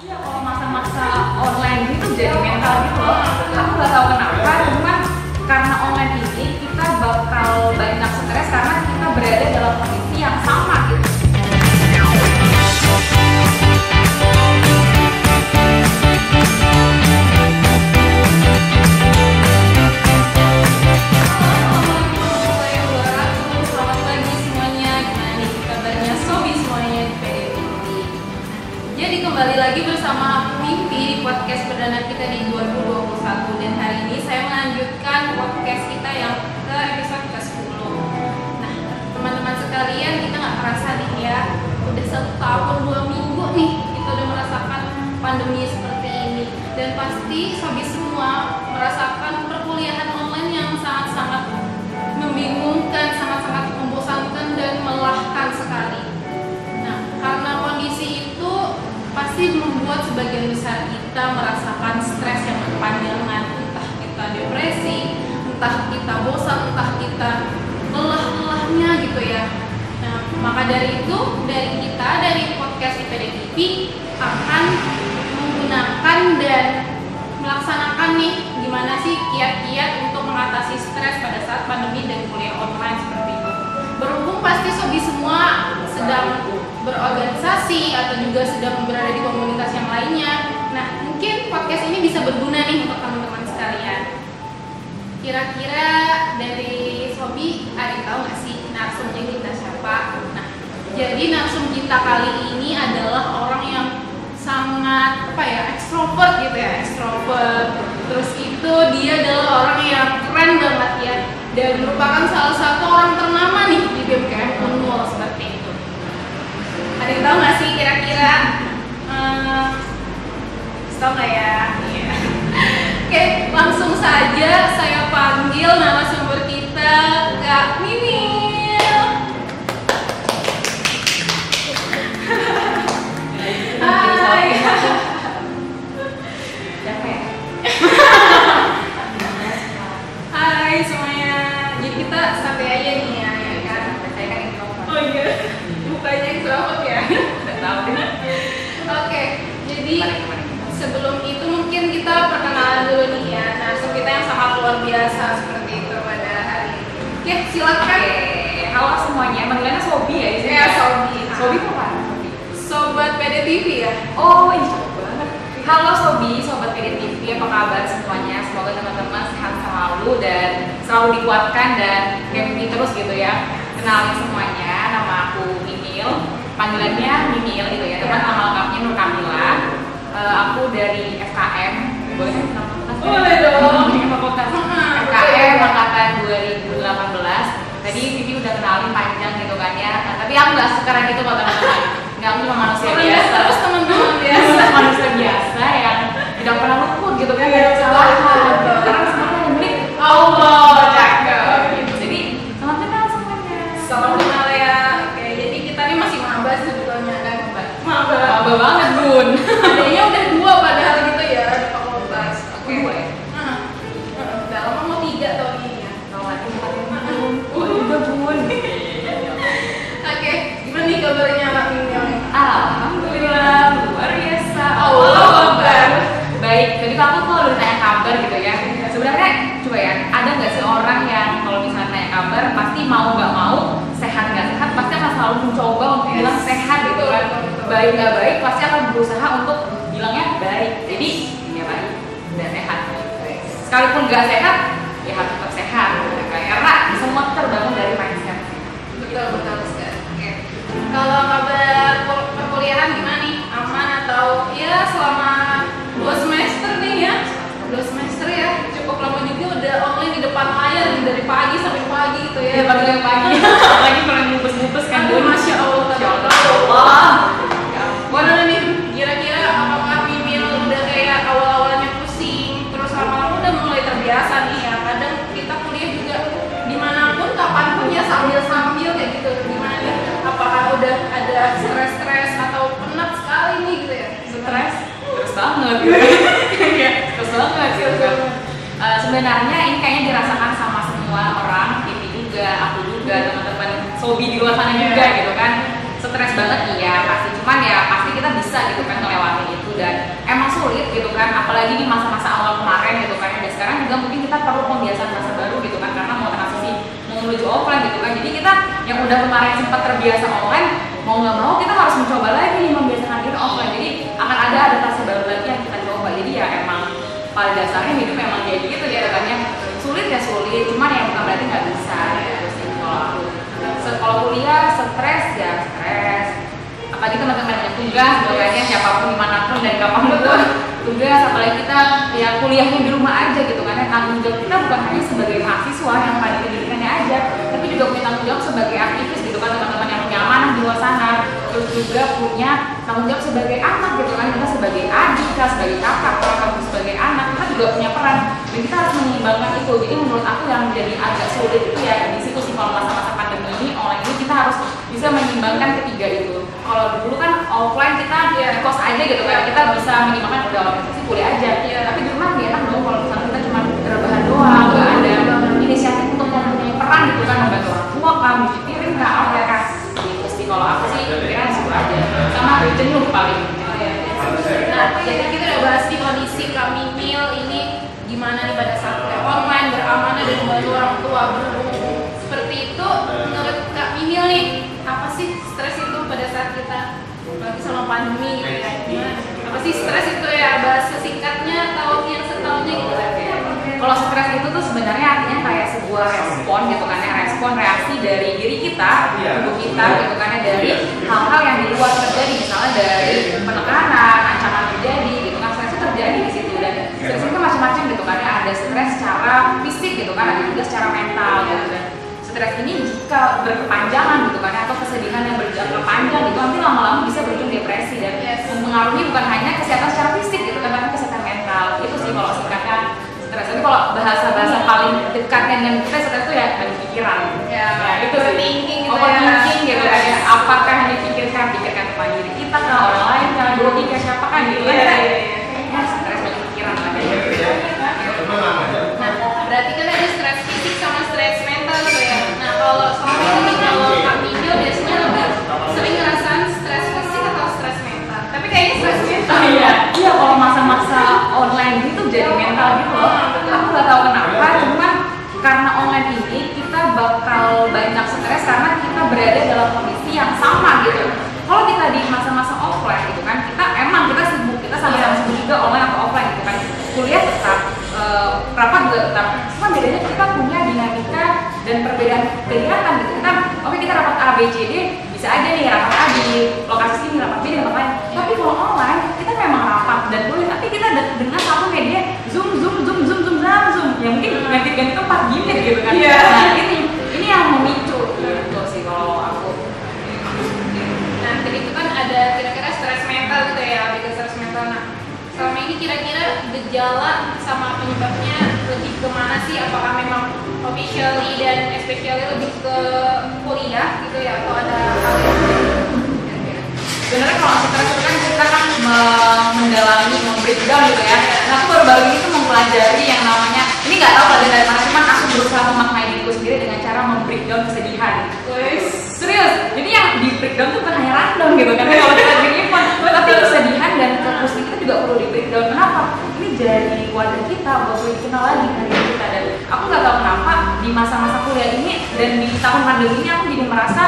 Iya, kalau masa-masa online gitu jadi mental gitu loh. Aku nggak tahu pasti membuat sebagian besar kita merasakan stres yang berpanjangan, entah kita depresi, entah kita bosan, entah kita lelah-lelahnya gitu ya. Nah, maka dari itu dari kita dari podcast IPD TV akan menggunakan dan melaksanakan nih gimana sih kiat-kiat untuk mengatasi stres pada saat pandemi dan kuliah online seperti itu. Berhubung pasti sobi semua sedang berorganisasi atau juga sedang berada di komunitas yang lainnya. Nah, mungkin podcast ini bisa berguna nih untuk teman-teman sekalian. Kira-kira dari Sobi ada yang tahu nggak sih narsumnya kita siapa? Nah, jadi narsum kita kali ini adalah orang yang sangat apa ya ekstrovert gitu ya ekstrovert terus itu dia adalah orang yang keren banget ya dan merupakan salah satu orang ternama nih di BMKM Unmul ada yang tahu nggak sih kira-kira hmm, tahu nggak ya Iya. oke langsung saja saya panggil narasumber kita Kak Hai. Hai semuanya. Jadi kita aja nih ya, ya kan? Saya kan. Oh iya. Bukannya introvert ya? Tidak tahu. Oke. Jadi sebelum itu mungkin kita perkenalan dulu nih ya. Nah, so kita yang sangat luar biasa seperti itu pada hari ini. Oke, silakan. Halo semuanya, panggilannya Sobi ya sini. Ya, Sobi. Sobi itu apa? Sobat PDTV ya. Oh, iya cakep banget. Halo Sobi, sobat PDTV, apa kabar semuanya? Semoga teman-teman sehat selalu dan selalu dikuatkan dan happy terus gitu ya. Kenalin semuanya, nama aku Mimil. Panggilannya Mimil gitu ya. Teman nama lengkapnya Nur Kamila. Eh, aku dari FKM. Boleh nama fakultas? Boleh dong. Ini fakultas FKM angkatan 2018. Tadi Vivi udah kenalin panjang gitu kan ya. Nah, tapi aku nggak sekarang itu kok teman-teman. Nggak aku cuma manusia biasa. terus teman-teman biasa. manusia biasa yang tidak pernah luput gitu kan dari betul. Karena semuanya yang penting Allah, cakep. gitu. Jadi salam kenal semuanya. Salam kenal ya. Oke, jadi kita nih masih maba sebetulnya kan. Maba. Maba banget bun. ada stres-stres atau penat sekali nih gitu ya? stres? Terus banget. Gitu Iya, terus banget gitu. Kan Eh, sebenarnya ini kayaknya dirasakan sama semua orang ini juga aku juga teman-teman sobi di luar sana juga gitu kan. Stres banget iya pasti. Cuman ya pasti kita bisa gitu kan ngelewatin itu dan apalagi di masa-masa awal kemarin gitu kan. Dan sekarang juga mungkin kita perlu pembiasaan masa baru gitu kan. Karena mau transisi mau menuju offline gitu kan. Jadi kita yang udah kemarin sempat terbiasa online mau nggak mau kita harus mencoba lagi membiasakan diri offline. Jadi akan ada adaptasi baru lagi yang kita coba. Jadi ya emang pada dasarnya hidup memang kayak gitu ya kan ya. Sulit ya sulit cuman ya bukan berarti nggak bisa gitu sih kalau aku kalau kuliah stres ya stres. Apalagi teman-teman yang tugas gitu kan ya siapa pun di mana pun dan kapan pun tugas apalagi kita ya kuliahnya di rumah aja gitu kan ya. Tanggung jawab kita bukan hanya sebagai mahasiswa yang pada pendidikannya aja tapi juga punya tanggung jawab sebagai aktivis gitu kan teman-teman yang amanah di luar sana. Terus juga punya tanggung jawab sebagai anak gitu kan. Kita sebagai adik kita sebagai kakak kalau kamu sebagai anak. Kita juga punya peran. Dan kita harus menyeimbangkan itu. Jadi menurut aku yang jadi agak sulit itu ya di situ sih kalau masa-masa pandemi ini online ini kita harus bisa menyeimbangkan ketiga itu. Kalau dulu kan offline kita ya kos aja gitu kan kita bisa menyeimbangkan udah organisasi kuliah aja. Iya. tapi di rumah nggak enak dong kalau misalnya kita cuma rebahan doang nggak ada inisiatif untuk mempunyai peran gitu kan membantu orang tua kan piring kah apa sih kalau aku sih kira situ aja. Sama jenuh paling. Nah, jadi kita udah bahas di kondisi kami mil ini gimana nih pada saat kuliah online beramanah dan membantu orang tua guru seperti itu menurut Kak Mimil nih apa sih stres itu pada saat kita apalagi sama pandemi? Gitu ya apa sih stres itu ya bahasa singkatnya atau yang setahunya gitu kan kalau stres itu tuh sebenarnya artinya kayak sebuah respon gitu kan ya respon reaksi dari diri kita tubuh kita gitu kan ya dari hal-hal yang di luar terjadi misalnya dari penekanan ancaman terjadi gitu kan stres itu terjadi di situ dan stres itu macam-macam gitu kan ya ada stres secara fisik gitu kan ada juga secara mental gitu dan stres ini jika berkepanjangan gitu kan ya, atau kesedihan yang berjangka panjang gitu nanti lama-lama bisa berujung depresi dan Yes. mempengaruhi bukan hanya kesehatan secara fisik gitu kan tapi kesehatan mental itu sih kalau singkatnya stres tapi kalau bahasa-bahasa paling dekatnya dengan kita stres itu ya banyak pikiran Ya, itu sih. overthinking gitu ya. overthinking gitu kan ya apakah yang dipikirkan pikirkan tentang diri kita kah orang lain dua tiga siapa kan gitu kan Iya, ya iya, iya. Ya, stres banyak pikiran lah kayak gitu Nah, berarti kan ada stres fisik sama stres mental gitu ya. Nah, kalau soal ini kalau kami Mil biasanya lebih sering ngerasain stres fisik atau stres mental. Tapi kayaknya stres mental. Iya, iya kalau masa-masa online gitu jadi mental gitu loh. Nggak tahu kenapa, cuman karena online ini kita bakal banyak stres karena kita berada dalam kondisi yang sama gitu. Kalau kita di masa-masa offline gitu kan, kita emang kita sibuk, kita sama-sama sibuk juga online atau offline gitu kan. Kuliah tetap, eh, rapat juga tetap. Cuma bedanya kita punya dinamika dan perbedaan kegiatan gitu. Kita, oke kita rapat A, B, C, D, bisa aja nih rapat A di lokasi sini, rapat B di tempat lain. Tapi kalau online, kita memang rapat dan boleh, tapi kita de- dengan satu Ya mungkin ganti-ganti tempat gimmick gitu kan. Iya. Nah ini, ini yang memicu gitu sih kalau aku. Nah, tadi itu kan ada kira-kira stres mental gitu ya, lebih ke stres mental. Nah, selama ini kira-kira gejala sama penyebabnya lebih ke mana sih? Apakah memang officially dan especially lebih ke kuliah gitu ya, atau ada hal yang? Sebenarnya kalau stres itu kan kita kan me- mendalami, membreakdown gitu ya. Nah aku baru-baru ini tuh mempelajari yang namanya, nggak tahu pelajaran dari mana, cuman aku berusaha memaknai diriku sendiri dengan cara membreakdown kesedihan. Serius, jadi yang di breakdown tuh bukan hanya random gitu kan kalau kita bikin event, tapi kesedihan dan kepusingan kita juga perlu di breakdown. Kenapa? Ini jadi wadah kita buat lebih dikenal lagi diri kita dan aku nggak tahu kenapa di masa-masa kuliah ini dan di tahun pandemi ini aku jadi merasa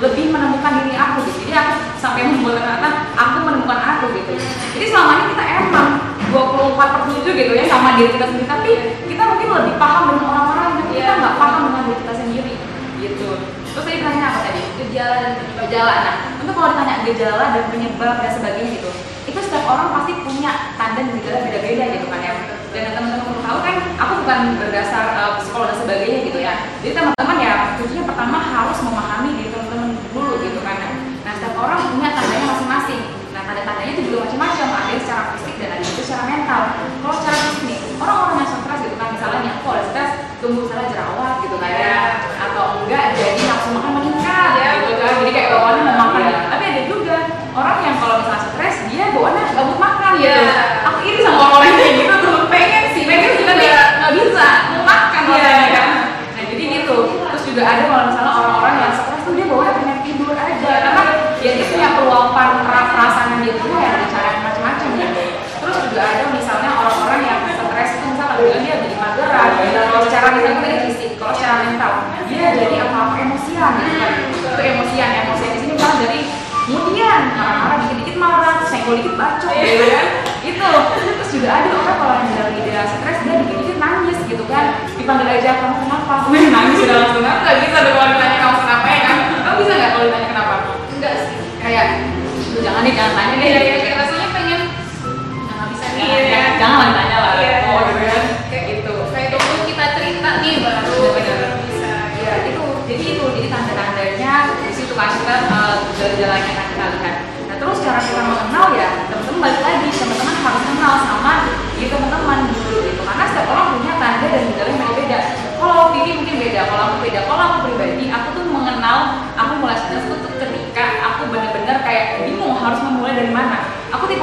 lebih menemukan diri aku gitu. Jadi aku sampai membuat kata aku menemukan aku gitu. Jadi selama ini kita emang 24 per 7 gitu ya sama diri kita sendiri tapi kita mungkin lebih paham dengan orang lain tapi kita Iya. nggak paham dengan diri kita sendiri gitu. Terus tadi ditanya apa tadi? Gejala dan penyebab. gejala. Nah, untuk kalau ditanya gejala dan penyebab dan sebagainya gitu, itu setiap orang pasti punya tanda dan gejala beda-beda gitu kan ya. Dan yang teman-teman perlu tahu kan, aku bukan berdasar uh, psikolog dan sebagainya gitu ya. Jadi teman-teman ya, kuncinya pertama harus memahami diri teman-teman dulu gitu kan. Nah, setiap orang punya tandanya masing-masing. Nah, tanda-tandanya itu juga gitu aku iri sama orang lain kayak gitu tuh pengen sih. Pengen sih tapi iya. nggak bisa. Memakan yeah. kan ya. nah jadi gitu. Terus juga ada kalau misalnya orang-orang yang stres tuh dia bawa pengen tidur aja. Iya. Karena dia itu punya keluapan perasaan dia tuh ya ada cara macam-macam ya. Terus juga ada misalnya orang-orang yang stres itu misalnya bilang dia jadi mageran kalau secara misalnya tadi fisik kalau secara mental dia jadi apa-apa emosian ya, itu emosian emosian di sini malah jadi kemudian marah-marah dikit-dikit marah senggol dikit bacok iya, gitu iya. kan. Itu terus juga ada orang kalau yang lagi dia stres dia dikit-dikit nangis gitu kan. Dipanggil aja kamu kenapa? Wih, nangis udah langsung nggak bisa dong kalau ditanya kamu kenapa ya kan? Kamu bisa nggak kalau ditanya kenapa? Enggak sih. Kayak jangan nih jangan tanya deh. Ya, ya, rasanya pengen nah, nggak bisa nih. Ya, jangan lagi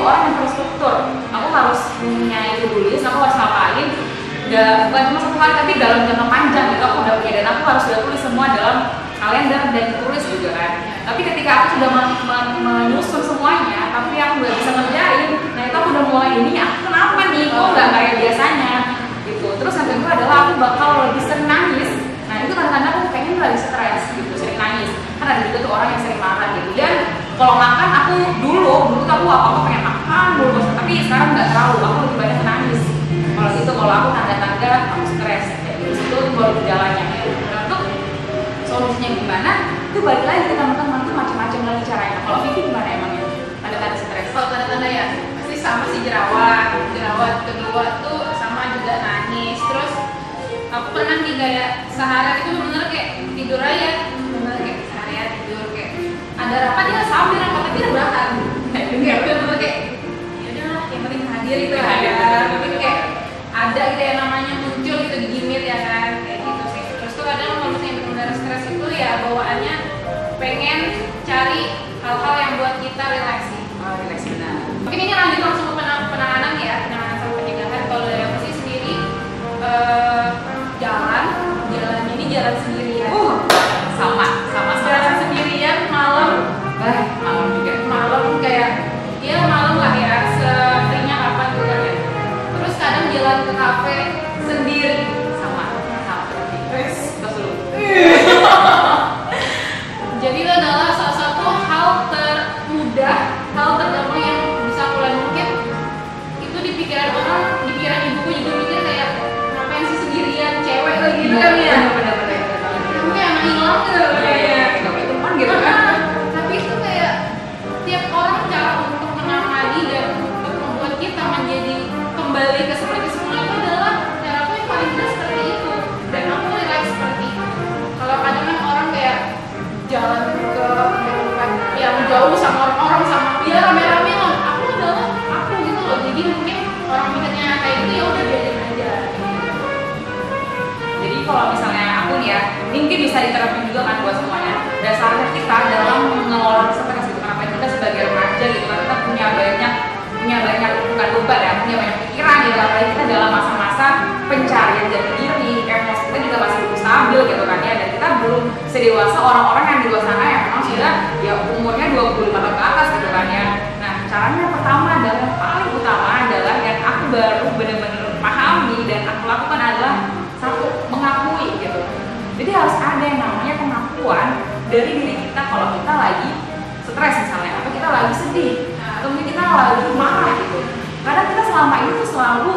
orang yang terstruktur. Aku harus punya itu dulu aku harus ngapain? Gak, bukan cuma satu kali tapi dalam jangka panjang gitu. Aku udah punya dan aku harus udah tulis semua dalam kalender dan ditulis juga kan. Tapi ketika aku sudah men- men- menyusun semuanya tapi aku nggak bisa ngerjain nah itu aku udah mulai ini aku kenapa nih? Kok nggak kayak biasanya? Gitu. Terus yang kedua adalah aku bakal lebih sering nangis. Nah itu tanda-tanda aku kayaknya lagi stres gitu sering nangis. Kan ada juga tuh orang yang sering marah gitu. Dan kalau makan aku dulu dulu aku apa apa pengen dulu tapi sekarang nggak terlalu aku lebih banyak nangis. Kalau gitu kalau aku tanda-tanda aku stres. Kayak gitu. Itu baru nah untuk solusinya gimana? Itu balik lagi ke teman-teman. Tuh macam-macam lagi caranya. Kalau Vivi gimana emangnya tanda-tanda stres. Kalau tanda-tanda ya pasti sama sih jerawat. Jerawat kedua tuh sama juga nangis. Terus aku pernah nih kayak seharian itu bener kayak tidur aja. Bener kayak seharian tidur kayak ada rapat dia sambil rapat tapi rebahan kayak kayak ya ya Hadir, ada. Mungkin kayak ada gitu yang namanya muncul gitu di gimit ya kan kayak gitu sih. Terus tuh kadang kalau misalnya benar stres itu ya bawaannya pengen cari hal-hal yang buat kita relax sih. Oh, relax benar. Mungkin ini lanjut langsung ke penang- penanganan ya, penanganan sama pencegahan. Kalau dari aku sih sendiri eh, jalan, jalan ini jalan sendirian. uh. Sama sama sama Jalan sendirian malam, bah malam juga malam kayak kadang jalan ke kafe sendiri. sama dulu Jadi itu adalah salah satu hal termudah, hal tergampang yang bisa aku lakukan. Mungkin itu di pikiran orang, di pikiran ibuku juga mikir kayak ngapain sih sendirian cewek lagi gitu kan ya. Mungkin bisa diterapkan juga kan buat semuanya. Dasarnya kita dalam mengelola stres gitu, kenapa kita sebagai remaja gitu kan kita punya banyak punya banyak bukan beban ya, punya banyak pikiran gitu apalagi kita dalam masa-masa pencarian jati diri, emosi kita juga masih belum stabil gitu kan ya, dan kita belum sedewasa orang-orang yang di luar sana yang memang sudah ya umurnya 25 tahun ke atas gitu kan ya. Nah caranya pertama adalah yang paling utama adalah yang aku baru benar-benar pahami dan aku lakukan adalah jadi harus ada yang namanya pengakuan dari diri kita kalau kita lagi stres misalnya atau kita lagi sedih atau mungkin kita lagi marah gitu. Kadang kita selama ini tuh selalu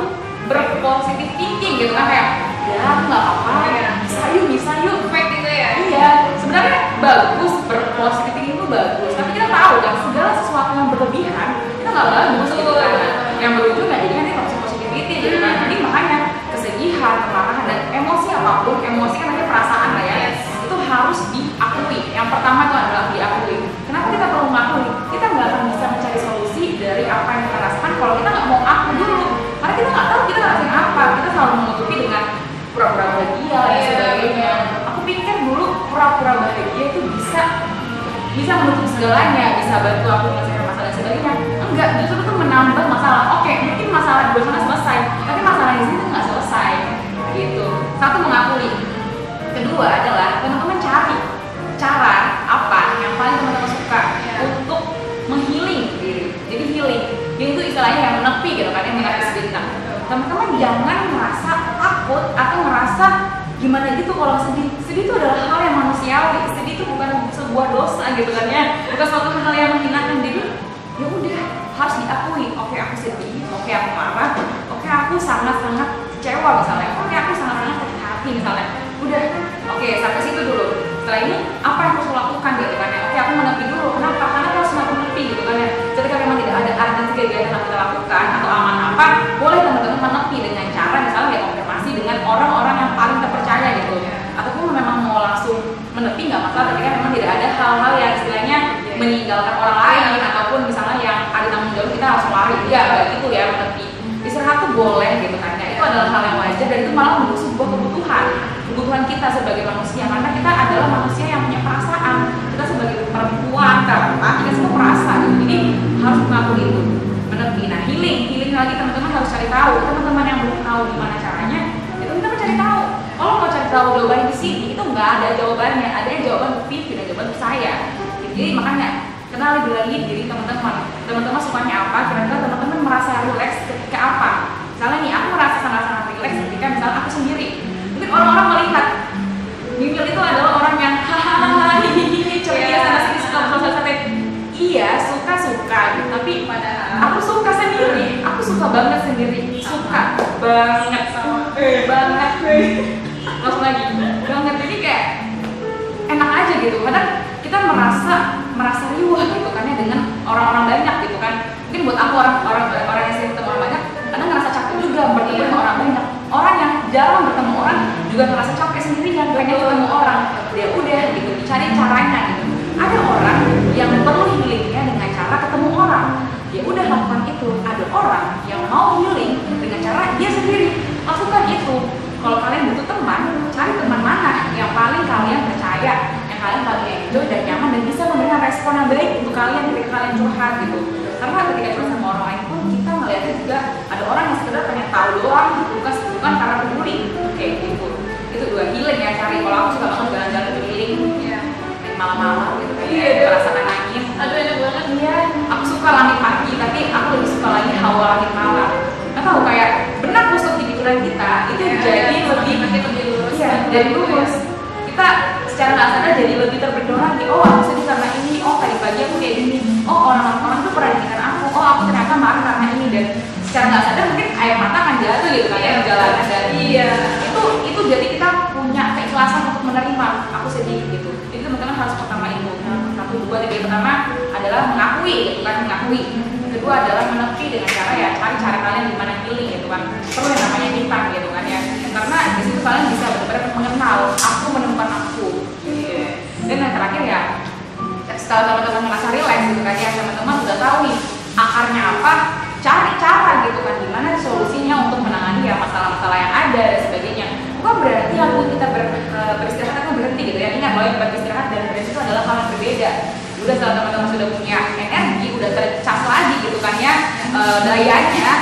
berpositif thinking gitu kan kayak ya aku nggak apa-apa Iya. bisa yuk bisa yuk. Fake gitu ya. iya sebenarnya bagus berpositif thinking itu bagus tapi kita tahu kan segala sesuatu yang berlebihan kita nggak bagus gitu kan. Yang berujung ya jadi nanti toxic positivity gitu kan. Jadi makanya kesedihan kemarahan dan emosi apa pun emosi kan pertama itu adalah diakui kenapa kita perlu mengakui? Kita nggak akan bisa mencari solusi dari apa yang kita rasakan kalau kita nggak mau aku dulu. Karena kita nggak tahu kita ngerasain apa. Kita selalu menutupi dengan pura-pura bahagia dan Iya, sebagainya. aku pikir dulu pura-pura bahagia itu bisa bisa menutup segalanya bisa bantu aku menyelesaikan masalah dan sebagainya. Enggak justru itu menambah masalah. Oke mungkin masalah di sana selesai tapi masalah di sini tuh nggak selesai. Gitu. Satu mengakui. Kedua adalah teman-teman cari cara paling teman-teman suka Iya. untuk menghealing diri jadi healing. Healing itu istilahnya yang menepi gitu kan yang menepis diri Nah, teman-teman jangan merasa takut atau merasa gimana gitu kalau sedih. Sedih itu adalah hal yang manusiawi. Sedih itu bukan sebuah dosa gitu kan ya. Bukan suatu hal yang menghinakan jadi ya udah harus diakui. Oke aku sedih. Oke aku marah. Oke aku sangat sangat kecewa misalnya. Oke aku sangat sangat sakit hati misalnya. Udah oke sampai situ dulu setelah ini apa yang harus aku lakukan gitu kan ya? Oke aku menepi dulu kenapa? Karena aku harus menepi gitu kan ya? Ketika memang tidak ada urgensi kegiatan yang kita lakukan atau aman apa boleh teman-teman menepi dengan cara misalnya ya konfirmasi dengan orang-orang yang paling terpercaya gitu. Ataupun memang mau langsung menepi nggak masalah ketika memang tidak ada hal-hal yang istilahnya meninggalkan orang lain ataupun misalnya yang ada tanggung jawab kita harus lari. Ya gitu ya menepi istirahat tuh boleh gitu kan adalah hal yang wajar dan itu malah menurut sebuah kebutuhan kebutuhan kita sebagai manusia. Karena kita adalah manusia yang punya perasaan. Kita sebagai perempuan karena kita semua perasa gitu. Jadi harus mengakui itu. Menepi nah healing healing lagi. Teman-teman harus cari tahu. Teman-teman yang belum tahu gimana caranya itu kita mencari tahu. Kalau mau cari tahu jawabannya di sini itu nggak ada jawabannya. Ada jawaban Vivi dan jawaban saya. Jadi makanya kenali lagi diri teman-teman. Teman-teman sukanya apa? Kira-kira teman-teman merasa relax ketika apa misalnya nih aku merasa sangat-sangat relax ketika misalnya aku sendiri. Mungkin orang-orang melihat Mimil itu adalah orang yang hahaha hihihi ceria sana sini suka berusaha sampai iya suka suka tapi Padahal aku suka sendiri. Aku suka banget sendiri. Suka banget. Banget. Langsung lagi. Banget. Jadi kayak enak aja gitu. Kadang kita merasa merasa riuh gitu kan ya dengan orang-orang banyak gitu kan. Mungkin buat aku orang orang orang yang juga bertemu dengan orang banyak. Orang yang jarang bertemu orang juga ngerasa capek sendirian pengen ketemu orang. Ya udah gitu. Dicari caranya gitu. Ada orang yang perlu healingnya dengan cara ketemu orang. Ya udah lakukan itu. Ada orang yang mau healing dengan cara dia sendiri. Lakukan itu. Kalau kalian butuh teman cari teman mana yang paling kalian percaya yang kalian paling enjoy dan nyaman dan bisa memberikan respon yang baik untuk kalian ketika kalian curhat gitu. Karena ketika curhat sama orang lain pun kita melihatnya juga ada orang yang sekedar pengen tahu doang bukan bukan karena peduli kayak gitu itu dua healing ya cari kalau aku suka banget jalan-jalan ke healing Iya. malam-malam gitu Iya, kayak iya. merasakan angin Aduh enak banget. Iya, aku suka langit pagi, tapi aku lebih suka lagi hawa langit malam. Nggak tahu kayak benak busuk di pikiran kita itu Iya, jadi iya. lebih Makin lebih lurus. Iya, jadi lurus. Kita secara nggak sadar jadi lebih terbentuk lagi. Oh, aku sedih karena ini. Oh, tadi pagi aku kayak gini. Oh, orang-orang tuh pernah aku. Oh, aku ternyata marah karena ini dan secara nggak sadar mungkin air mata akan jatuh gitu kan ya Iya. jalanan dan Iya. itu itu jadi kita punya keikhlasan untuk menerima. Aku sedih gitu. Jadi teman-teman harus pertama itu. Satu dua tiga pertama adalah mengakui gitu kan mengakui. Kedua adalah menepi dengan cara ya cari cara kalian gimana healing gitu kan. Perlu yang namanya bintang gitu kan ya. Karena di situ kalian bisa benar-benar mengenal aku menemukan aku. Iya. dan yang terakhir ya setelah teman-teman merasa relax gitu kan ya teman-teman udah tahu nih akarnya apa cari cara gitu kan gimana solusinya untuk menangani ya masalah-masalah yang ada dan sebagainya. Bukan berarti aku kita ber, eh, beristirahat itu berhenti gitu ya. Ingat bahwa yang beristirahat dan berhenti itu adalah hal yang berbeda. Udah setelah teman-teman sudah punya energi udah tercas lagi gitu kan ya eh, dayanya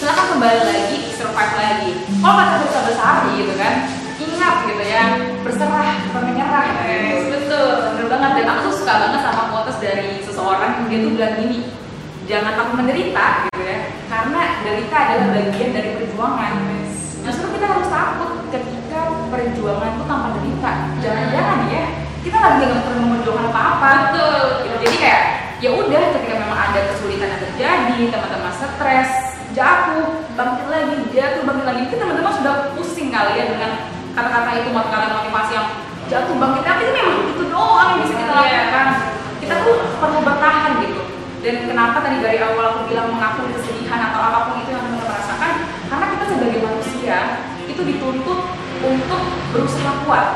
silakan kembali lagi survive lagi. Kalau kata bisa bersari gitu kan ingat gitu ya berserah bukan menyerah. Betul. Bener banget. Dan aku tuh suka banget sama quotes dari seseorang dia tuh bilang gini jangan takut menderita gitu ya. Karena derita adalah bagian dari perjuangan. Justru kita harus takut ketika perjuangan itu tanpa derita. Jangan-jangan ya kita lagi nggak perlu memperjuangkan apa-apa. Betul. gitu. jadi kayak ya udah ketika memang ada kesulitan yang terjadi teman-teman stres jatuh bangkit lagi jatuh bangkit lagi. Mungkin teman-teman sudah pusing kali ya dengan kata-kata itu kata motivasi yang jatuh bangkit tapi itu memang itu doang yang bisa kita Iya. lakukan. Kita tuh perlu bertahan gitu dan kenapa tadi dari awal aku bilang mengakui kesedihan atau apa pun itu yang kita rasakan karena kita sebagai manusia itu dituntut untuk berusaha kuat.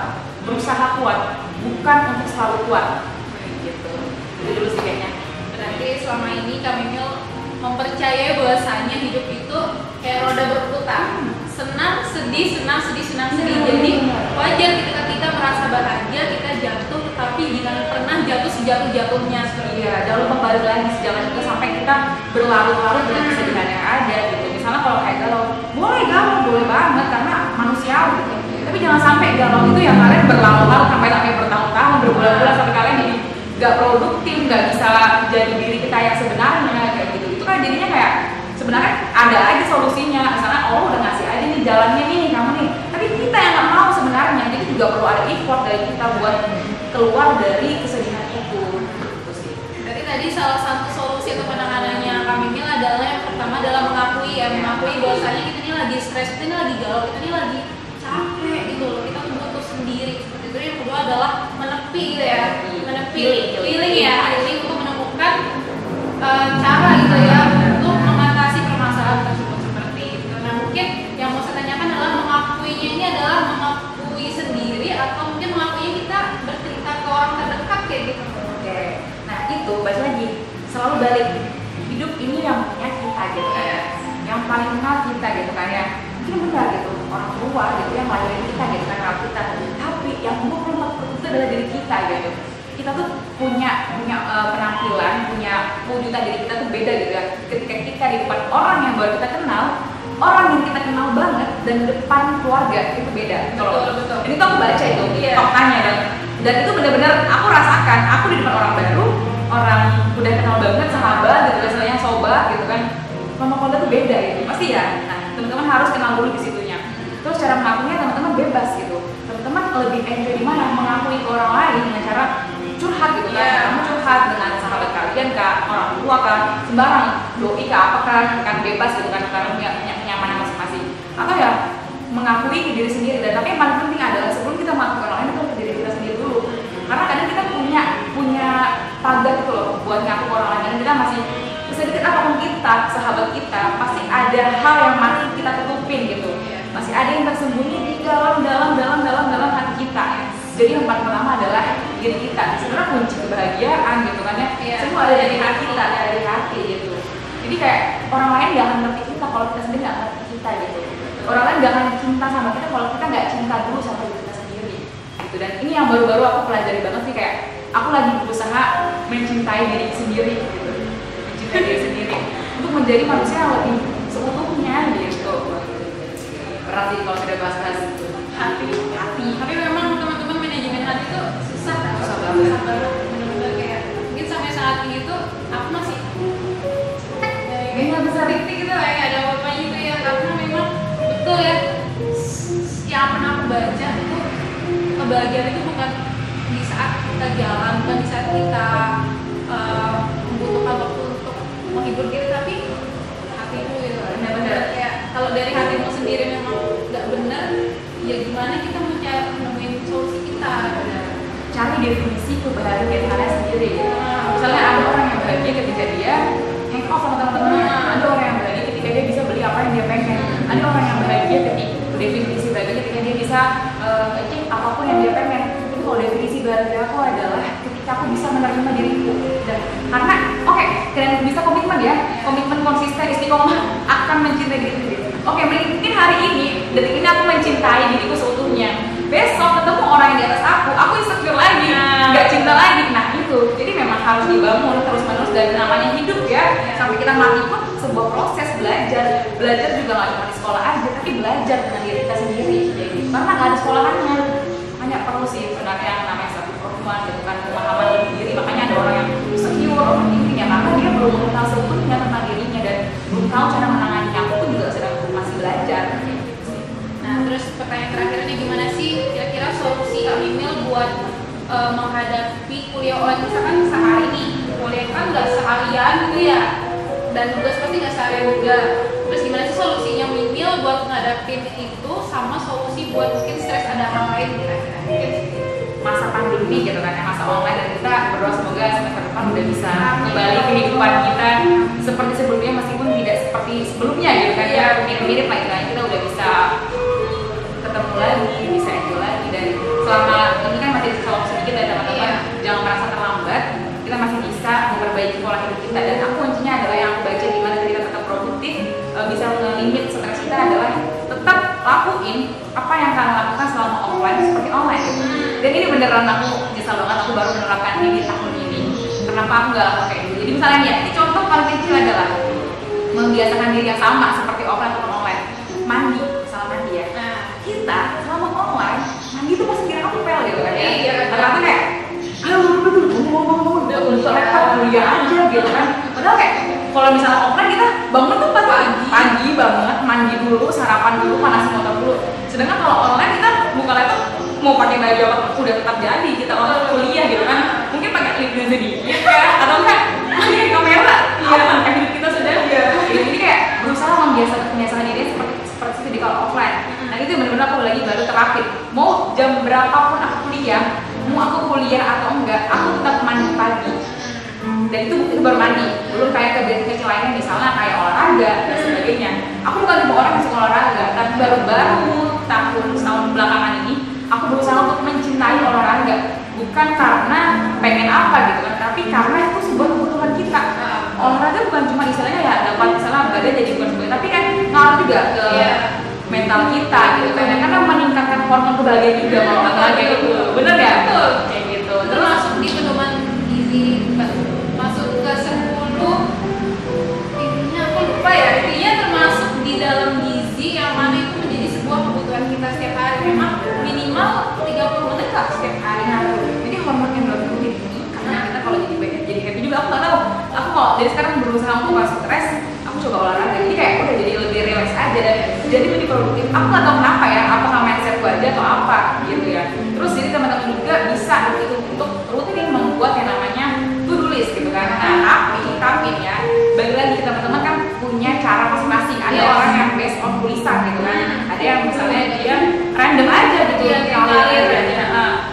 Berusaha kuat bukan untuk selalu kuat. Gitu. Itu dulu sih kayaknya. Berarti selama ini kami Mil mempercayai bahwasanya hidup itu kayak roda berputar. Senang, sedih, senang, sedih, senang, sedih. Iya, Jadi benar. wajar ketika kita merasa bahagia, kita jatuh, tapi jangan pernah jatuh sejatuh-jatuhnya seperti itu. Iya, jangan lupa balik lagi sejalan itu sampai kita berlarut-larut dengan kesedihan yang ada gitu. Misalnya kalau kayak galau, boleh galau, boleh banget karena manusiawi gitu. Tapi jangan sampai galau itu yang kalian berlarut-larut sampai sampai bertahun-tahun, berbulan-bulan sampai kalian jadi nggak produktif, nggak bisa jadi diri kita yang sebenarnya kayak gitu. Itu kan jadinya kayak sebenarnya ada aja solusinya. Misalnya Allah udah ngasih jalannya nih kamu nih. Tapi kita yang nggak mau sebenarnya. Jadi juga perlu ada effort dari kita buat keluar dari kesedihan itu. Gitu. Berarti tadi salah satu solusi atau penanganannya kami ini adalah yang pertama adalah mengakui ya mengakui bahwasanya kita ini lagi stres kita ini lagi galau kita ini lagi capek gitu loh. Kita butuh sendiri. Seperti itu. Yang kedua adalah menepi gitu ya. Menepi feeling ya. Feeling untuk menemukan uh, cara gitu ya. Kayak gitu Oke, nah itu balik lagi selalu balik hidup ini yang punya kita gitu kan ya. yang paling kenal kita gitu kan ya mungkin benar gitu orang tua gitu yang ngelahirin kita gitu kan kenal kita tapi yang 24 itu adalah diri kita gitu kita tuh punya punya eh, penampilan punya wujudnya diri kita tuh beda gitu ya ketika kita di depan orang yang baru kita kenal orang yang kita kenal banget dan depan keluarga itu beda gitu loh. Betul, betul. ini tuh aku baca itu Iya. faktanya dan dan itu benar-benar aku rasakan aku di depan orang baru orang udah kenal banget sahabat gitu misalnya sobat gitu kan. Sama keluarga tuh beda gitu pasti ya. Nah teman-teman harus kenal dulu di situnya terus cara mengakuinya teman-teman bebas gitu. Teman-teman lebih enjoy di mana? Mengakui ke orang lain dengan cara curhat gitu kan. Iya. kamu curhat dengan sahabat kalian kak orang tua kak sembarang doi kak apakah kan bebas gitu kan? Karena punya kenyamanan masing-masing. Atau ya mengakui diri sendiri. Dan tapi yang paling penting adalah sebelum kita mengakui orang lain itu ke diri kita sendiri dulu karena kadang kita punya punya pagar gitu loh buat ngaku orang lain. Dan kita masih deket apa pun kita sahabat kita pasti ada hal yang masih kita tutupin gitu. Masih ada yang tersembunyi di dalam dalam dalam dalam dalam hati kita. Ya jadi yang paling pertama adalah diri kita. Sebenarnya kunci kebahagiaan gitu kan ya. Iya. semua ada dari hati kita ada dari hati gitu. Jadi kayak orang lain gak akan ngerti kita kalau kita sendiri gak ngerti kita gitu. Orang lain gak akan cinta sama kita kalau kita gak cinta dulu sama diri kita sendiri gitu. Dan ini yang baru-baru aku pelajari banget sih kayak aku lagi berusaha mencintai diri sendiri gitu. Mencintai diri sendiri. Untuk menjadi manusia yang lebih seutuhnya gitu. Berat sih kalau sudah bahas-bahas hati. Hati tapi memang teman-teman manajemen hati itu susah kan? Susah banget. susah banget. benar-benar kayak mungkin sampai saat ini tuh aku masih Ini nggak besar. titik gitu kayak ada apa-apa gitu ya. Karena memang betul ya yang pernah aku baca itu kebahagiaan itu bukan jalan bukan di saat kita eh, membutuhkan waktu untuk menghibur diri tapi hatimu gitu Benar-benar. kayak kalau dari hatimu sendiri memang nggak benar ya gimana kita mau cari nemuin solusi kita cari definisi kebahagiaan kalian sendiri gitu. misalnya ada orang yang bahagia ketika dia hang out sama teman-temannya Hmm. ada orang yang bahagia ketika dia bisa beli apa yang dia pengen ada orang yang bahagia ketika definisi bahagia ketika dia bisa uh, apa pun yang dia pengen kalau definisi bahagia aku adalah ketika aku bisa menerima diriku. Dan karena oke kalian bisa komitmen ya komitmen konsisten istiqomah akan mencintai diri sendiri oke mungkin hari ini detik ini aku mencintai diriku seutuhnya. Besok ketemu orang yang di atas aku aku insecure lagi Nah. nggak cinta lagi. Nah itu. Jadi memang harus dibangun terus menerus dan namanya hidup ya. Sampai kita mati pun sebuah proses belajar. Belajar juga nggak cuma di sekolah aja tapi belajar dengan diri kita sendiri. Kayak gitu karena nggak ada sekolahannya hanya perlu sih sebenarnya yang namanya satu pertemuan gitu kan pemahaman diri makanya ada orang yang secure overthinking ya karena dia belum mengenal seutuhnya tentang dirinya dan belum tahu cara menangani. Aku pun juga sedang masih belajar gitu sih. Nah, terus pertanyaan terakhirnya gimana sih kira-kira solusi email buat eh, menghadapi kuliah online? Misalkan sehari nih kuliah kan nggak seharian gitu ya dan tugas pasti nggak seharian juga terus gimana sih solusinya email buat ngadapin itu sama solusi buat mungkin stres ada hal lain kira-kira? Mungkin masa pandemi gitu kan ya masa online dan kita berdoa semoga semester depan udah bisa kembali kehidupan kita seperti sebelumnya meskipun tidak seperti sebelumnya gitu kan ya. Mirip-mirip lah istilahnya kita udah bisa ketemu lagi bisa enjoy lagi dan selama ini kan masih waktu sedikit ya teman-teman Iya. jangan merasa terlambat. Kita masih bisa memperbaiki pola hidup kita dan aku lakuin apa yang kalian lakukan selama offline seperti online dan ini beneran aku nyesal banget aku baru menerapkan ini tahun ini kenapa aku nggak lakukan kayak jadi misalnya nih ya ini contoh paling kecil adalah membiasakan diri yang sama seperti offline ataupun online mandi salah mandi ya nah kita selama online mandi tuh pasti kira aku pel gitu kan ya Iya, kan. ternyata kayak betul bangun bangun bangun udah buka laptop kuliah aja gitu kan padahal kayak kalau misalnya offline kita bangun tuh pas pagi banget mandi dulu sarapan dulu panasin motor dulu. Sedangkan kalau online kita buka laptop mau pakai baju apa udah tetap jadi. Kita online kuliah gitu kan. Mungkin pakai lip gloss sedikit ya atau enggak pakai kamera. Iya efek kita sudah. Ya jadi kayak berusaha membiasakan diri seperti seperti itu di kalau offline. Nah itu benar-benar aku lagi baru terapin mau jam berapa pun aku kuliah mau aku kuliah atau enggak aku tetap mandi pagi dan itu, itu baru mandi. Belum kayak kecil lainnya misalnya kayak olahraga dan sebagainya. Aku bukan tipe orang yang suka olahraga tapi baru-baru tahun setahun belakangan ini aku berusaha untuk mencintai olahraga. Bukan karena pengen apa gitu kan tapi karena itu sebuah kebutuhan kita. Olahraga bukan cuma istilahnya ya dapat misalnya badan jadi bukan sebagai tapi kan ngaruh juga ke Iya. mental kita gitu kan. Karena meningkatkan hormon kebahagiaan juga nggak kayak gitu bener ya Betul. Dari sekarang berusaha untuk nggak stres aku coba olahraga. Jadi kayak udah jadi lebih relax aja dan jadi lebih produktif. Aku nggak tahu kenapa ya apakah mindset gue aja atau apa gitu ya. Terus jadi teman-teman juga bisa gitu untuk rutin membuat yang namanya to do list gitu kan. Nah tapi tapi ya bagi lagi teman-teman kan punya cara masing-masing. Ada Yes. orang yang based on tulisan gitu kan. Hmm. ada yang misalnya dia random aja gitu Iya, yang ngalir ngalir.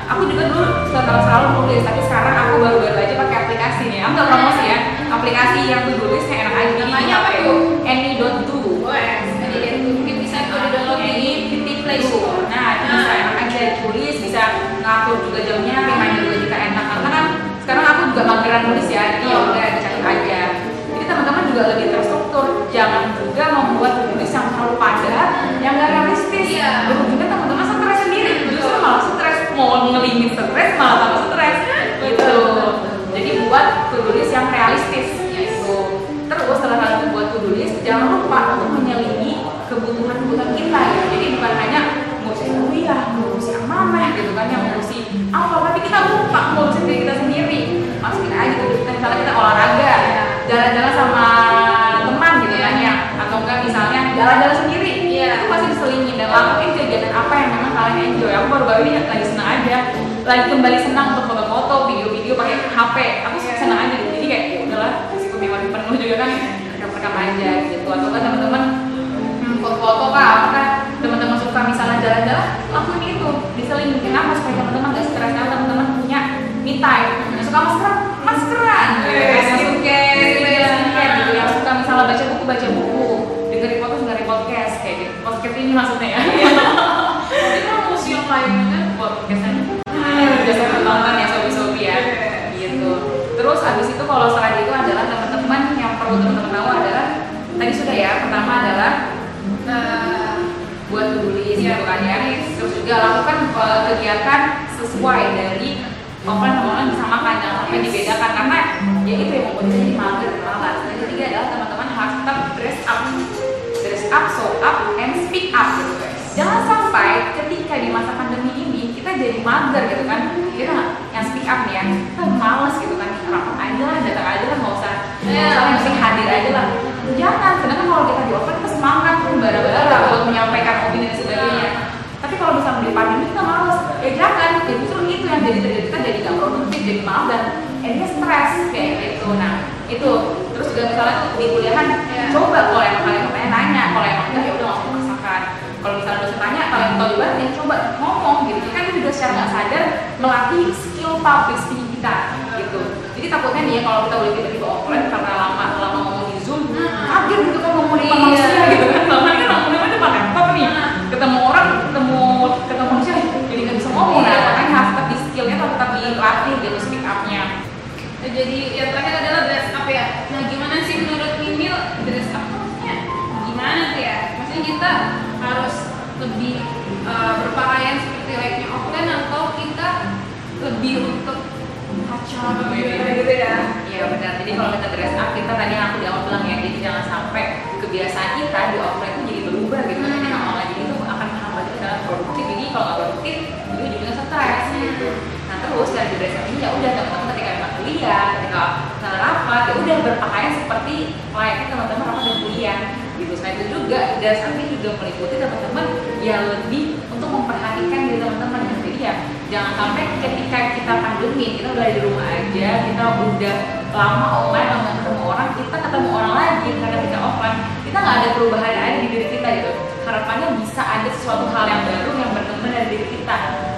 aku juga dulu selalu selalu nulis tapi sekarang aku baru-baru aja pakai aplikasi nih. Aku nggak promosi ya aplikasi yang tuh nulisnya enak aja. Namanya apa pakai tuh? Any.do jadi mungkin bisa itu di download di di Play Store. Nah itu bisa enak aja ditulis bisa ngatur juga jamnya reminder juga jika enak. Karena kan sekarang aku juga mageran nulis ya jadi ya udah dicatat aja. Jadi teman-teman juga lebih terstruktur. Jangan juga membuat tulis yang terlalu padat yang nggak realistis. Iya. berujungnya teman-teman stres sendiri. Justru malah stres. Mau ngelimit stres malah tambah stres. Gitu buat tulis yang realistis gitu terus salah satu buat to-do list jangan lupa untuk menyelingi kebutuhan-kebutuhan kita ya. Jadi bukan hanya ngurusin kuliah ngurusin amanah gitu kan yang ngurusi apa tapi kita lupa ngurusin diri kita sendiri. Masukin aja tuh kita misalnya kita olahraga jalan-jalan sama teman gitu kan ya. Atau enggak misalnya jalan-jalan sendiri Iya. itu pasti diselingin dan lakuin kegiatan apa yang memang kalian enjoy. Aku baru-baru ini lagi senang aja lagi kembali senang untuk foto-foto video-video pakai HP aku Iya. senang aja gitu. jadi kayak ya udahlah risiko memori penuh juga kan rekam-rekam aja gitu. Atau kan teman-teman hmm, foto-foto kah apa kan teman-teman suka misalnya jalan-jalan? Lakuin itu diselingin kenapa? Supaya teman-teman gak stres. Karena teman-teman punya me time. Yang suka maskeran. Maskeran Eh, yang suka skincare, skincare, skincare gitu iya. yang suka misalnya baca buku baca buku. Dengerin podcast dengerin podcast kayak gitu. Podcast ini maksudnya ya kegiatan sesuai dari offline sama online bisa makan jangan sampai dibedakan. Karena ya itu yang membuat jadi mager malas dan ketiga adalah teman-teman harus tetap dress up. Dress up show up and speak up. Gitu jangan sampai ketika di masa pandemi ini kita jadi mager gitu kan. Kita yang speak up nih ya kita males gitu kan. Rapat aja lah datang aja lah nggak usah. Nggak usah hadir aja lah. Jangan sedangkan kalau kita di offline kita semangat tuh bara-bara buat menyampaikan opini dan sebagainya tapi kalau misalnya di pandemi kita males. Ya jangan ya justru itu yang jadi terjadi kita jadi gak produktif jadi malas dan akhirnya stres kayak gitu. Nah itu. Terus juga misalnya di kuliahan Iya. coba kalau emang kalian mau tanya nanya kalau emang enggak ya udah nggak usah memaksakan kalau misalnya dosen tanya kalian tahu jawaban ya coba ngomong gitu. Kan itu juga secara nggak sadar melatih skill public speaking kita gitu. Jadi takutnya nih ya kalau kita udah tiba-tiba offline karena lama lama ngomong di zoom kaget gitu kan ngomong di depan Iya. manusia gitu di rumah aja kita udah lama online nggak ketemu orang kita ketemu orang lagi karena kita offline. Kita nggak ada perubahan yang ada di diri kita gitu. Harapannya bisa ada sesuatu hal yang baru yang berkembang dari kita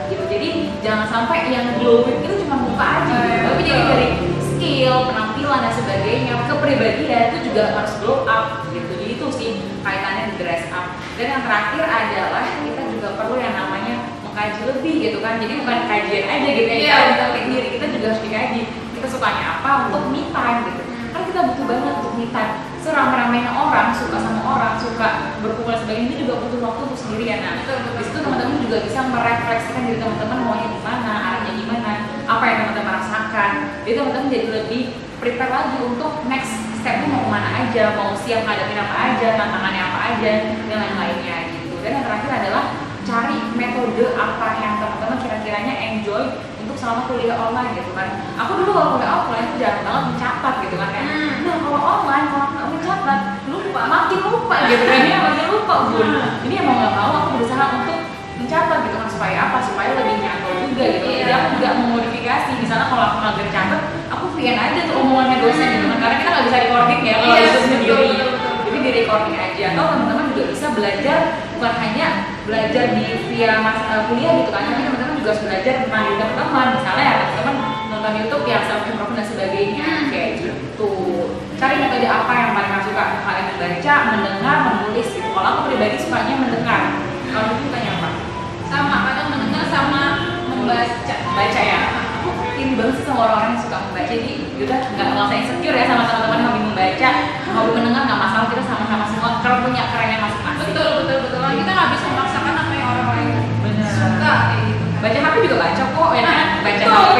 gitu. Jadi jangan sampai yang glowing itu cuma muka aja gitu. Iya, tapi jadi dari skill penampilan dan sebagainya kepribadian itu juga harus glow up gitu. Jadi itu sih kaitannya di dress up. Dan yang terakhir adalah kita juga perlu yang namanya mengkaji lebih gitu kan. Jadi bukan kajian aja gitu ya Kita- diri kita juga harus dikaji. Kita sukanya apa untuk me time gitu. Kan kita butuh banget untuk me time. Seramai-ramainya orang suka sama orang suka berkumpul sebagainya ini juga butuh waktu untuk sendirian. Nah Betul, betul. di situ teman-teman juga bisa merefleksikan diri teman-teman maunya gimana arahnya gimana apa yang teman-teman rasakan. Jadi teman-teman jadi lebih prepare lagi untuk next stepnya mau ke mana aja mau siap ngadepin apa aja tantangannya apa aja dan lain-lainnya gitu. Dan yang terakhir adalah cari metode apa yang teman-teman kira-kiranya enjoy untuk selama kuliah online gitu kan aku dulu kalau kuliah offline itu jarang banget mencatat gitu kan kayak Hmm. nah kalau online kalau nggak mencatat lupa makin lupa gitu kan ya makin lupa bun ini mau nggak mau aku berusaha untuk mencatat gitu kan supaya apa supaya lebih nyantol juga gitu Iya. jadi aku juga memodifikasi misalnya kalau aku nggak catat aku VN aja tuh omongannya dosen gitu kan karena kita nggak bisa recording ya kalau Iya, itu betul, sendiri betul, betul. jadi di recording aja atau teman-teman juga bisa belajar bukan hanya belajar di via mas, eh, kuliah gitu kan. Tapi teman-teman juga harus belajar tentang diri teman-teman misalnya ya teman-teman nonton YouTube yang self improve dan sebagainya. Hmm. kayak gitu. Cari metode apa yang paling kalian suka kalian membaca mendengar menulis gitu. Kalau aku pribadi sukanya mendengar. Kalau itu sukanya apa? Sama kadang mendengar sama membaca. Baca ya? Aku ini banget sih sama orang-orang yang suka membaca. Jadi yaudah nggak usah insecure ya sama teman-teman hobi membaca. Hobi mendengar nggak masalah kita sama-sama semua. Punya kerennya masing-masing. Betul betul betul. Kita nggak bisa memaksakan Kayak gitu kan. baca HP juga baca kok ya kan? Baca. HP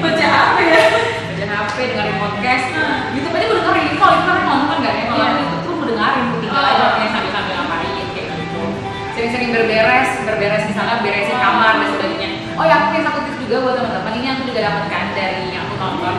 baca apa ya. Baca HP dengerin podcast. Hmm. YouTube aja gue dengerin. Kalau itu kan nonton nggak ya? Kalau aku YouTube tuh gue dengerin. Tinggal Oh. aja kayak sambil sambil ngapain kayak gitu. Sering-sering berberes berberes misalnya beresin kamar dan sebagainya. Oh ya aku punya satu tips juga buat teman-teman. Ini aku juga dapatkan dari yang aku nonton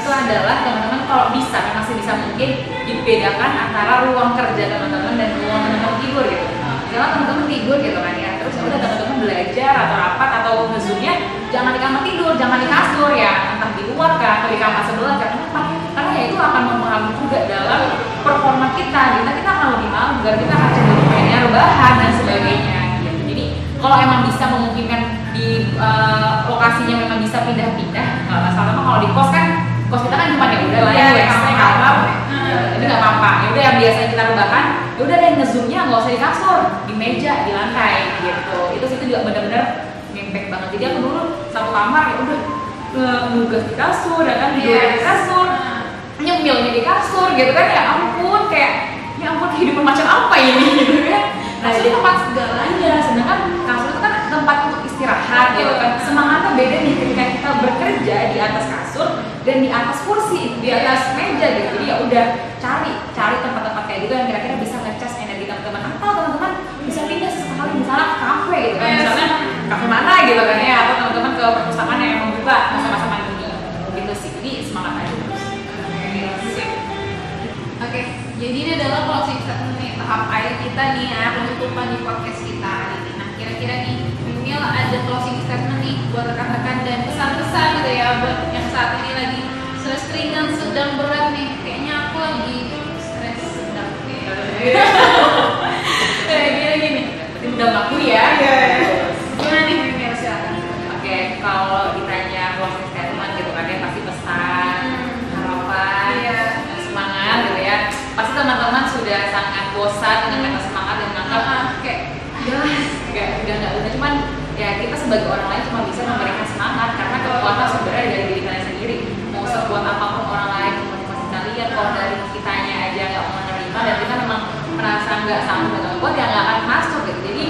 itu adalah teman-teman kalau bisa memang sih bisa mungkin dibedakan antara ruang kerja teman-teman dan ruang teman-teman tidur gitu. Misalnya teman-teman tidur gitu kan ya udah teman-teman belajar atau rapat atau ngezoomnya jangan di kamar tidur jangan di kasur ya. Entah di luar kah atau di kamar sebelah kah kenapa? Karena ya itu akan mempengaruhi juga dalam performa kita. Kita kita akan lebih mager kita akan cenderung pengennya rebahan dan sebagainya gitu. Jadi kalau emang bisa memungkinkan di eh, lokasinya memang bisa pindah-pindah nggak masalah. Kalau di kos kan kos kita kan cuma ya udah lah ya Iya, WC kamar. kamar Hmm. ya, jadi nggak apa-apa. Ya udah yang biasanya kita rebahan ya udah deh ngezoomnya nggak usah di kasur di meja di lantai gitu. Itu itu juga bener-bener impact banget. Jadi aku dulu satu kamar ya udah nugas di kasur ya kan tidur Yes. di kasur nyemilnya di kasur gitu kan ya ampun kayak ya ampun kehidupan macam apa ini gitu kan. Nah Kasur jadi tempat segalanya. sedangkan kasur itu kan tempat untuk istirahat gitu kan. Semangatnya beda nih ketika kita bekerja di atas kasur dan di atas kursi di atas meja gitu. Jadi ya udah cari cari tempat-tempat kayak gitu yang kira-kira bisa ngecas energi teman-teman. Atau teman-teman? Bisa pindah sesekali misalnya ke kafe gitu kan. Misalnya kafe mana gitu kan ya. Atau teman-teman ke perpustakaan yang emang buka masa-masa pandemi gitu sih. Jadi semangat aja. Terus. Oke, jadi ini adalah closing statement nih tahap akhir kita nih ya penutupan di podcast kita hari ini. Nah, kira-kira nih Mimil ada closing statement nih buat rekan-rekan dan pesan-pesan gitu ya buat yang saat ini lagi stres ringan sedang berat nih. Kayaknya aku lagi stres sedang. kayak gini gini udah ngaku ya Gimana nih Mimil silakan. Oke, kalau ditanya closing statement gitu kan ya pasti pesan, Hmm. harapan, Iya. semangat gitu ya. Pasti teman-teman sudah sangat bosan dengan kata semangat dan menganggap Ah, kayak ya nggak udah nggak udah cuman ya kita sebagai orang lain cuma bisa memberikan semangat karena kekuatan sebenarnya dari diri kalian sendiri. Mau sekuat apa pun orang lain memotivasi kalian, kalau dari kitanya aja nggak mau menerima dan kita memang merasa nggak sanggup dan nggak kuat ya nggak akan masuk gitu. Jadi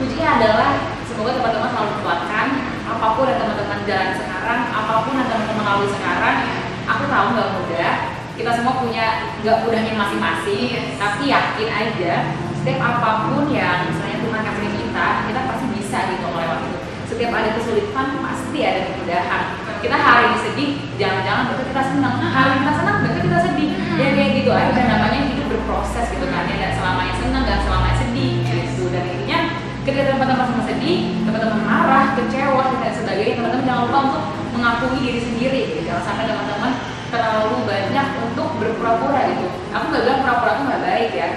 kuncinya adalah semoga teman-teman selalu dikuatkan apa pun yang teman-teman jalan sekarang apa pun yang teman-teman lalui sekarang aku tahu nggak mudah. Kita semua punya nggak mudahnya masing-masing Yes. tapi yakin aja setiap apa pun yang misalnya Tuhan kasih kita kita pasti bisa gitu melewati itu. Setiap ada kesulitan pasti ada kemudahan. Kita hari ini sedih jangan-jangan besok kita senang. Hari ini kita senang besok kita sedih. Ya kayak gitu aja namanya hidup berproses gitu kan ya selamanya senang nggak selamanya sedih gitu. Dan intinya ketika teman-teman sama sedih teman-teman marah kecewa dan sebagainya teman-teman jangan lupa untuk mengakui diri sendiri gitu. jangan sampai teman-teman terlalu banyak untuk berpura-pura gitu. Aku nggak bilang pura-pura itu nggak baik ya.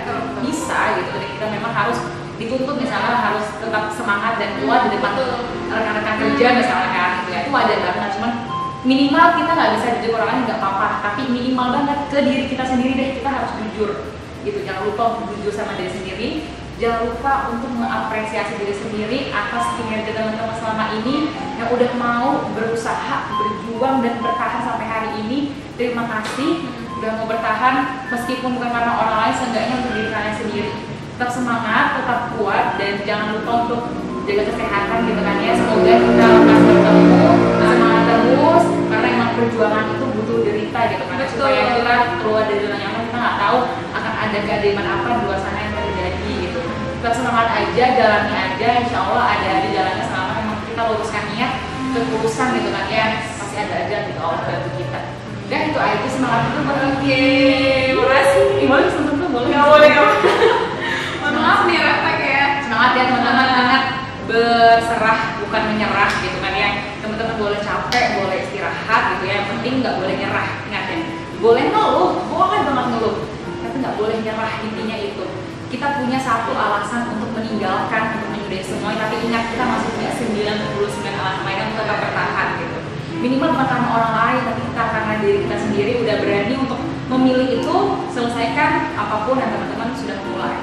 Bisa gitu jadi kita memang harus dituntut misalnya harus tetap semangat dan kuat di depan rekan-rekan kerja misalnya kan gitu ya. Itu wajar banget cuman minimal kita nggak bisa jujur orang lain nggak apa-apa. Tapi minimal banget ke diri kita sendiri deh kita harus jujur gitu. Jangan lupa untuk jujur sama diri sendiri jangan lupa untuk mengapresiasi diri sendiri atas kinerja teman-teman selama ini yang udah mau berusaha berjuang dan bertahan sampai hari ini. Terima kasih. Udah mau bertahan meskipun bukan karena orang lain seenggaknya untuk diri kalian sendiri. Tetap semangat tetap kuat dan jangan lupa untuk jaga kesehatan gitu kan ya. Semoga kita lekas bertemu semangat terus karena emang perjuangan itu butuh derita gitu kan. Supaya kita keluar dari zona nyaman kita nggak tahu akan ada keadilan apa di luar sana tetap semangat aja jalani aja insya Allah ada di jalannya selama memang kita luruskan niat ketulusan gitu kan ya pasti ada aja gitu Allah bantu kita. Dan itu aja semangat itu Oke, makasih. semangat boleh Nggak boleh, nggak boleh. Mohon maaf nih Rafa kayak semangat ya teman-teman. Ingat berserah bukan menyerah gitu kan ya. Teman-teman boleh capek boleh istirahat gitu ya. Yang penting nggak boleh nyerah ingat ya. Boleh ngeluh boleh banget ngeluh. Tapi nggak boleh nyerah intinya itu kita punya satu alasan untuk meninggalkan untuk menyudahi semua tapi ingat kita masih punya 99 alasan lain untuk tetap bertahan gitu. Minimal bukan karena orang lain tapi kita karena diri kita sendiri udah berani untuk memilih itu selesaikan apa pun yang teman-teman sudah mulai.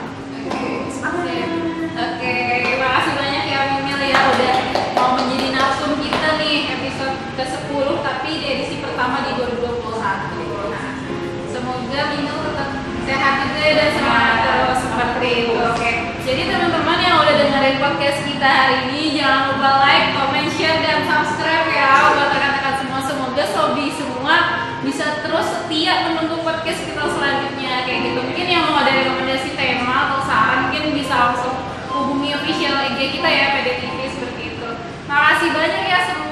Oke, Oke, makasih banyak ya Mimil ya udah mau menjadi narsum kita nih episode ke-10 tapi di edisi pertama di 2021. Nah, semoga Mimil tetap sehat juga ya dan. Semangat Oke jadi teman-teman yang udah dengerin podcast kita hari ini jangan lupa like comment share dan subscribe ya buat rekan-rekan semua. Semoga sobi semua bisa terus setia menunggu podcast kita selanjutnya. Kayak gitu. Mungkin yang mau ada rekomendasi tema atau saran mungkin bisa langsung hubungi official IG kita ya PDTV seperti itu. Makasih banyak ya semua.